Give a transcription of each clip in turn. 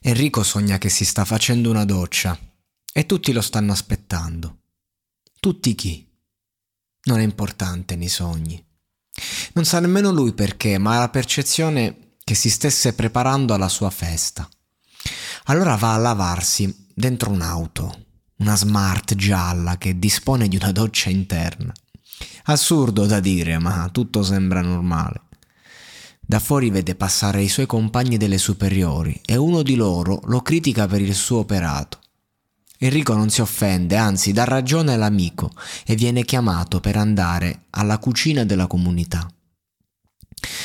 Enrico sogna che si sta facendo una doccia e tutti lo stanno aspettando. Tutti chi? Non è importante nei sogni. Non sa nemmeno lui perché, ma ha la percezione che si stesse preparando alla sua festa. Allora va a lavarsi dentro un'auto, una smart gialla che dispone di una doccia interna. Assurdo da dire, ma tutto sembra normale. Da fuori vede passare i suoi compagni delle superiori e uno di loro lo critica per il suo operato. Enrico non si offende, anzi dà ragione all'amico e viene chiamato per andare alla cucina della comunità.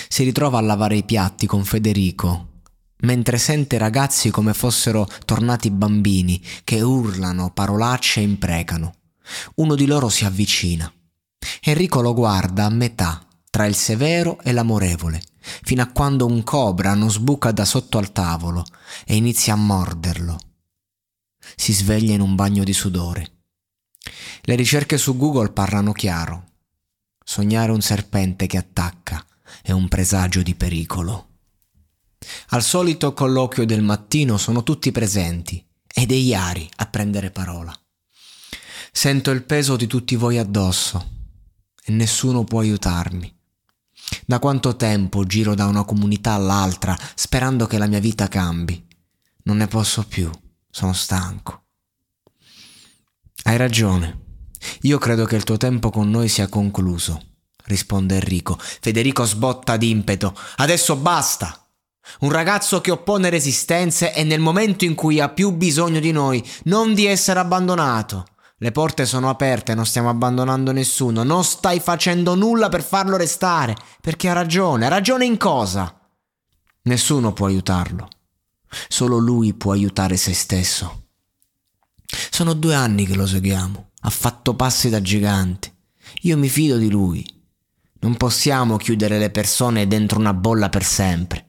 Si ritrova a lavare i piatti con Federico, mentre sente ragazzi come fossero tornati bambini che urlano parolacce e imprecano. Uno di loro si avvicina. Enrico lo guarda a metà tra il severo e l'amorevole, fino a quando un cobra non sbuca da sotto al tavolo e inizia a morderlo. Si sveglia in un bagno di sudore. Le ricerche su Google parlano chiaro. Sognare un serpente che attacca è un presagio di pericolo. Al solito colloquio del mattino sono tutti presenti ed è Iari a prendere parola. Sento il peso di tutti voi addosso e nessuno può aiutarmi. Da quanto tempo giro da una comunità all'altra sperando che la mia vita cambi? Non ne posso più, sono stanco. Hai ragione. Io credo che il tuo tempo con noi sia concluso, risponde Enrico. Federico sbotta d'impeto. Adesso basta! Un ragazzo che oppone resistenze e nel momento in cui ha più bisogno di noi, non di essere abbandonato. Le porte sono aperte, non stiamo abbandonando nessuno, non stai facendo nulla per farlo restare, perché ha ragione, ha ragione in cosa? Nessuno può aiutarlo, solo lui può aiutare se stesso. Sono due anni che lo seguiamo, ha fatto passi da gigante, io mi fido di lui. Non possiamo chiudere le persone dentro una bolla per sempre.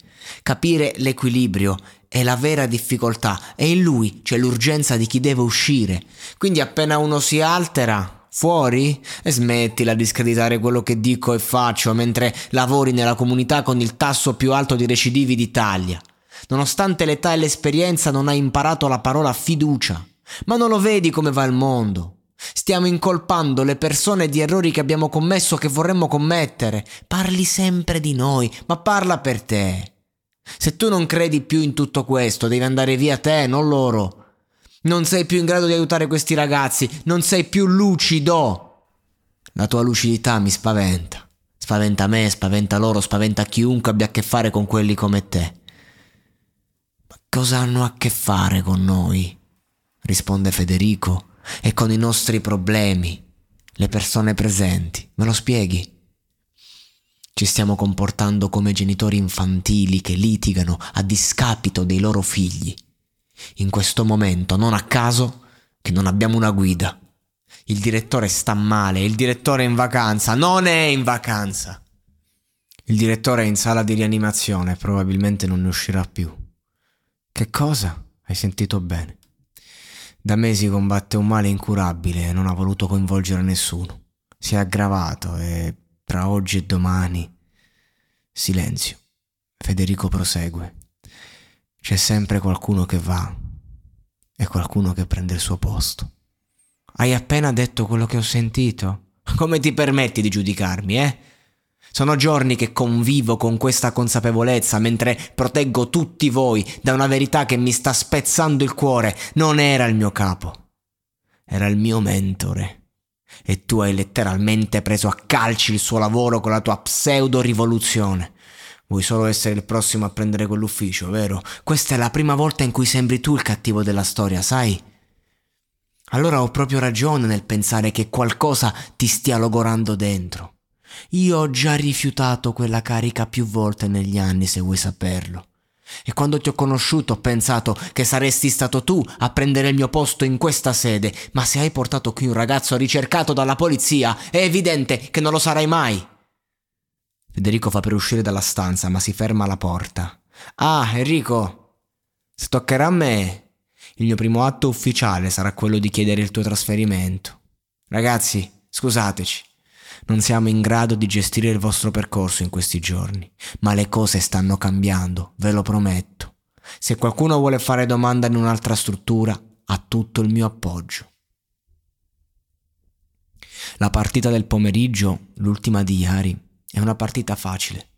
Capire l'equilibrio è la vera difficoltà e in lui c'è l'urgenza di chi deve uscire. Quindi appena uno si altera, fuori, e smettila di screditare quello che dico e faccio mentre lavori nella comunità con il tasso più alto di recidivi d'Italia. Nonostante l'età e l'esperienza non hai imparato la parola fiducia. Ma non lo vedi come va il mondo? Stiamo incolpando le persone di errori che abbiamo commesso che vorremmo commettere. Parli sempre di noi, ma parla per te. Se tu non credi più in tutto questo, devi andare via te, non loro. Non sei più in grado di aiutare questi ragazzi, non sei più lucido. La tua lucidità mi spaventa. Spaventa me, spaventa loro, spaventa chiunque abbia a che fare con quelli come te. Ma cosa hanno a che fare con noi? risponde Federico, e con i nostri problemi, le persone presenti. Me lo spieghi? Ci stiamo comportando come genitori infantili che litigano a discapito dei loro figli. In questo momento, non a caso, che non abbiamo una guida. Il direttore sta male, il direttore è in vacanza, non è in vacanza. Il direttore è in sala di rianimazione, probabilmente non ne uscirà più. Che cosa? Hai sentito bene. Da mesi combatte un male incurabile e non ha voluto coinvolgere nessuno. Si è aggravato e tra oggi e domani... Silenzio. Federico prosegue. C'è sempre qualcuno che va e qualcuno che prende il suo posto. Hai appena detto quello che ho sentito? Come ti permetti di giudicarmi, eh? Sono giorni che convivo con questa consapevolezza mentre proteggo tutti voi da una verità che mi sta spezzando il cuore. Non era il mio capo, era il mio mentore. E tu hai letteralmente preso a calci il suo lavoro con la tua pseudo rivoluzione. Vuoi solo essere il prossimo a prendere quell'ufficio, vero? Questa è la prima volta in cui sembri tu il cattivo della storia, sai? Allora ho proprio ragione nel pensare che qualcosa ti stia logorando dentro. Io ho già rifiutato quella carica più volte negli anni, se vuoi saperlo. E quando ti ho conosciuto ho pensato che saresti stato tu a prendere il mio posto in questa sede, ma se hai portato qui un ragazzo ricercato dalla polizia, è evidente che non lo sarai mai. Federico fa per uscire dalla stanza, ma si ferma alla porta. Ah, Enrico, se toccherà a me, il mio primo atto ufficiale sarà quello di chiedere il tuo trasferimento. Ragazzi, scusateci, non siamo in grado di gestire il vostro percorso in questi giorni, ma le cose stanno cambiando, ve lo prometto. Se qualcuno vuole fare domanda in un'altra struttura, ha tutto il mio appoggio. La partita del pomeriggio, l'ultima di ieri, è una partita facile.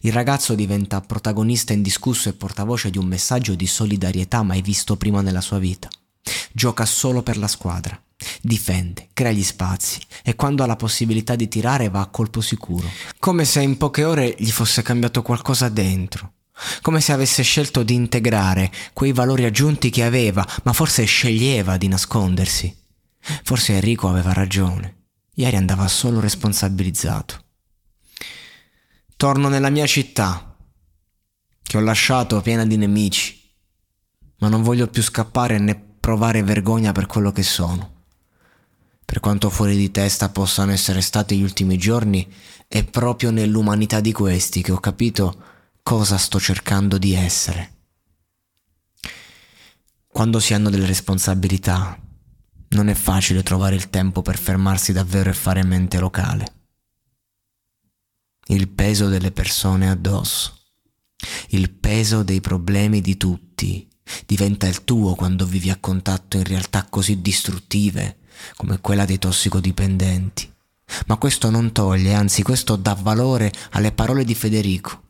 Il ragazzo diventa protagonista indiscusso e portavoce di un messaggio di solidarietà mai visto prima nella sua vita. Gioca solo per la squadra, difende, crea gli spazi e quando ha la possibilità di tirare va a colpo sicuro, come se in poche ore gli fosse cambiato qualcosa dentro, come se avesse scelto di integrare quei valori aggiunti che aveva, ma forse sceglieva di nascondersi. Forse Enrico aveva ragione. Ieri andava solo responsabilizzato. Torno nella mia città, che ho lasciato piena di nemici, ma non voglio più scappare né provare vergogna per quello che sono. Per quanto fuori di testa possano essere stati gli ultimi giorni, è proprio nell'umanità di questi che ho capito cosa sto cercando di essere. Quando si hanno delle responsabilità, non è facile trovare il tempo per fermarsi davvero e fare mente locale il peso delle persone addosso, il peso dei problemi di tutti diventa il tuo quando vivi a contatto in realtà così distruttive come quella dei tossicodipendenti. Ma questo non toglie, anzi questo dà valore alle parole di Federico.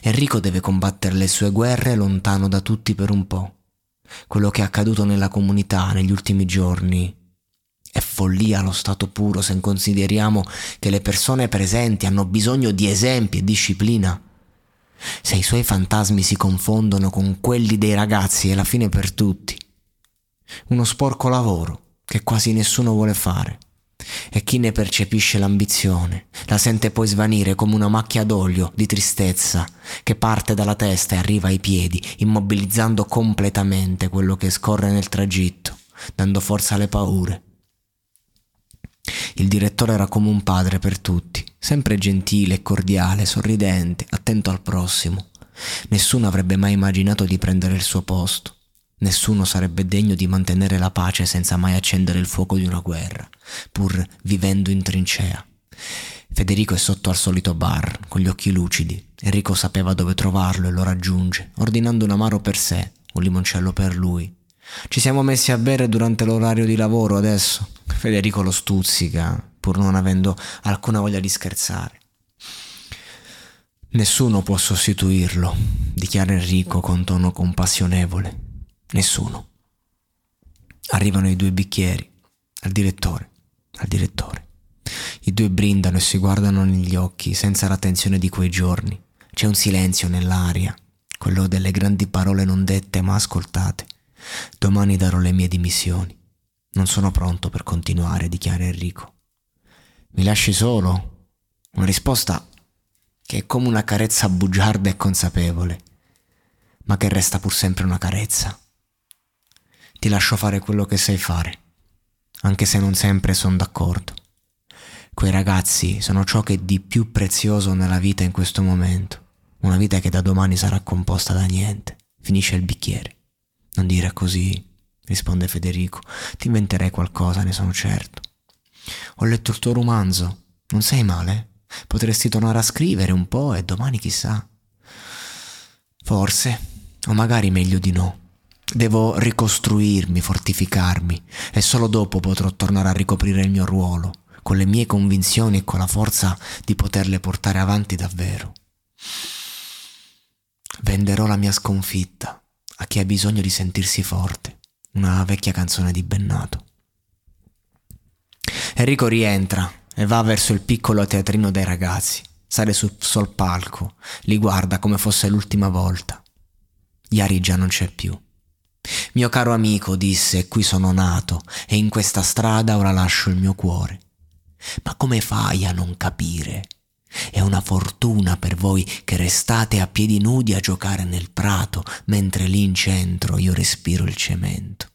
Enrico deve combattere le sue guerre lontano da tutti per un po'. Quello che è accaduto nella comunità negli ultimi giorni è follia allo stato puro se consideriamo che le persone presenti hanno bisogno di esempi e disciplina. Se i suoi fantasmi si confondono con quelli dei ragazzi è la fine per tutti. Uno sporco lavoro che quasi nessuno vuole fare. E chi ne percepisce l'ambizione la sente poi svanire come una macchia d'olio di tristezza che parte dalla testa e arriva ai piedi, immobilizzando completamente quello che scorre nel tragitto, dando forza alle paure il direttore era come un padre per tutti, sempre gentile, cordiale, sorridente, attento al prossimo. Nessuno avrebbe mai immaginato di prendere il suo posto. Nessuno sarebbe degno di mantenere la pace senza mai accendere il fuoco di una guerra, pur vivendo in trincea. Federico è sotto al solito bar, con gli occhi lucidi. Enrico sapeva dove trovarlo e lo raggiunge, ordinando un amaro per sé, un limoncello per lui. Ci siamo messi a bere durante l'orario di lavoro adesso. Federico lo stuzzica, pur non avendo alcuna voglia di scherzare. Nessuno può sostituirlo, dichiara Enrico con tono compassionevole. Nessuno. Arrivano i due bicchieri, al direttore, al direttore. I due brindano e si guardano negli occhi senza la tensione di quei giorni. C'è un silenzio nell'aria, quello delle grandi parole non dette ma ascoltate. Domani darò le mie dimissioni. Non sono pronto per continuare, dichiara Enrico. Mi lasci solo? Una risposta che è come una carezza bugiarda e consapevole, ma che resta pur sempre una carezza. Ti lascio fare quello che sai fare, anche se non sempre sono d'accordo. Quei ragazzi sono ciò che è di più prezioso nella vita in questo momento, una vita che da domani sarà composta da niente. Finisce il bicchiere. Non dire così, risponde Federico. Ti inventerei qualcosa, ne sono certo. Ho letto il tuo romanzo. Non sei male? Potresti tornare a scrivere un po' e domani chissà. Forse, o magari meglio di no. Devo ricostruirmi, fortificarmi e solo dopo potrò tornare a ricoprire il mio ruolo, con le mie convinzioni e con la forza di poterle portare avanti davvero. Venderò la mia sconfitta a chi ha bisogno di sentirsi forte, una vecchia canzone di Bennato. Enrico rientra e va verso il piccolo teatrino dei ragazzi. Sale sul, sul palco, li guarda come fosse l'ultima volta. Iari già non c'è più. Mio caro amico, disse, qui sono nato e in questa strada ora lascio il mio cuore. Ma come fai a non capire? È una fortuna per voi che restate a piedi nudi a giocare nel prato, mentre lì in centro io respiro il cemento.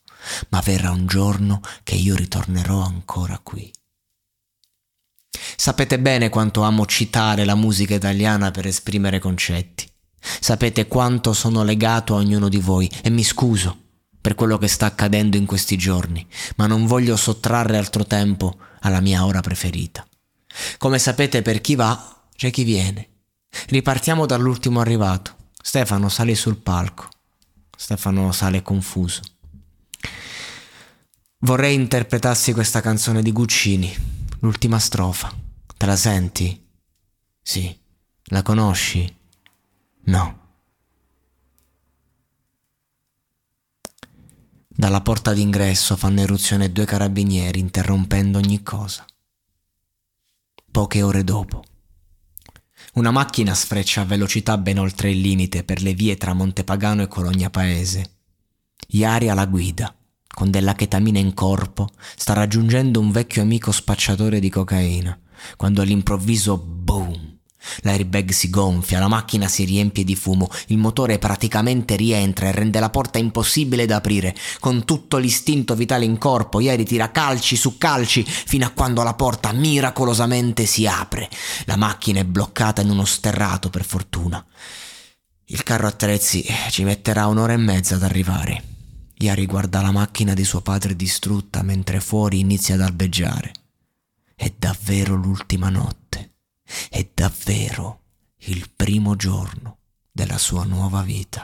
Ma verrà un giorno che io ritornerò ancora qui. Sapete bene quanto amo citare la musica italiana per esprimere concetti. Sapete quanto sono legato a ognuno di voi e mi scuso per quello che sta accadendo in questi giorni, ma non voglio sottrarre altro tempo alla mia ora preferita. Come sapete per chi va, c'è chi viene. Ripartiamo dall'ultimo arrivato. Stefano sale sul palco. Stefano sale confuso. Vorrei interpretassi questa canzone di Guccini, l'ultima strofa. Te la senti? Sì. La conosci? No. Dalla porta d'ingresso fanno eruzione due carabinieri interrompendo ogni cosa. Poche ore dopo. Una macchina sfreccia a velocità ben oltre il limite per le vie tra Montepagano e Cologna Paese. Iari alla guida, con della chetamina in corpo, sta raggiungendo un vecchio amico spacciatore di cocaina, quando all'improvviso boom! L'airbag si gonfia, la macchina si riempie di fumo, il motore praticamente rientra e rende la porta impossibile da aprire. Con tutto l'istinto vitale in corpo, ieri tira calci su calci fino a quando la porta miracolosamente si apre. La macchina è bloccata in uno sterrato, per fortuna. Il carro attrezzi ci metterà un'ora e mezza ad arrivare. Iari guarda la macchina di suo padre distrutta mentre fuori inizia ad albeggiare. È davvero l'ultima notte. È davvero il primo giorno della sua nuova vita.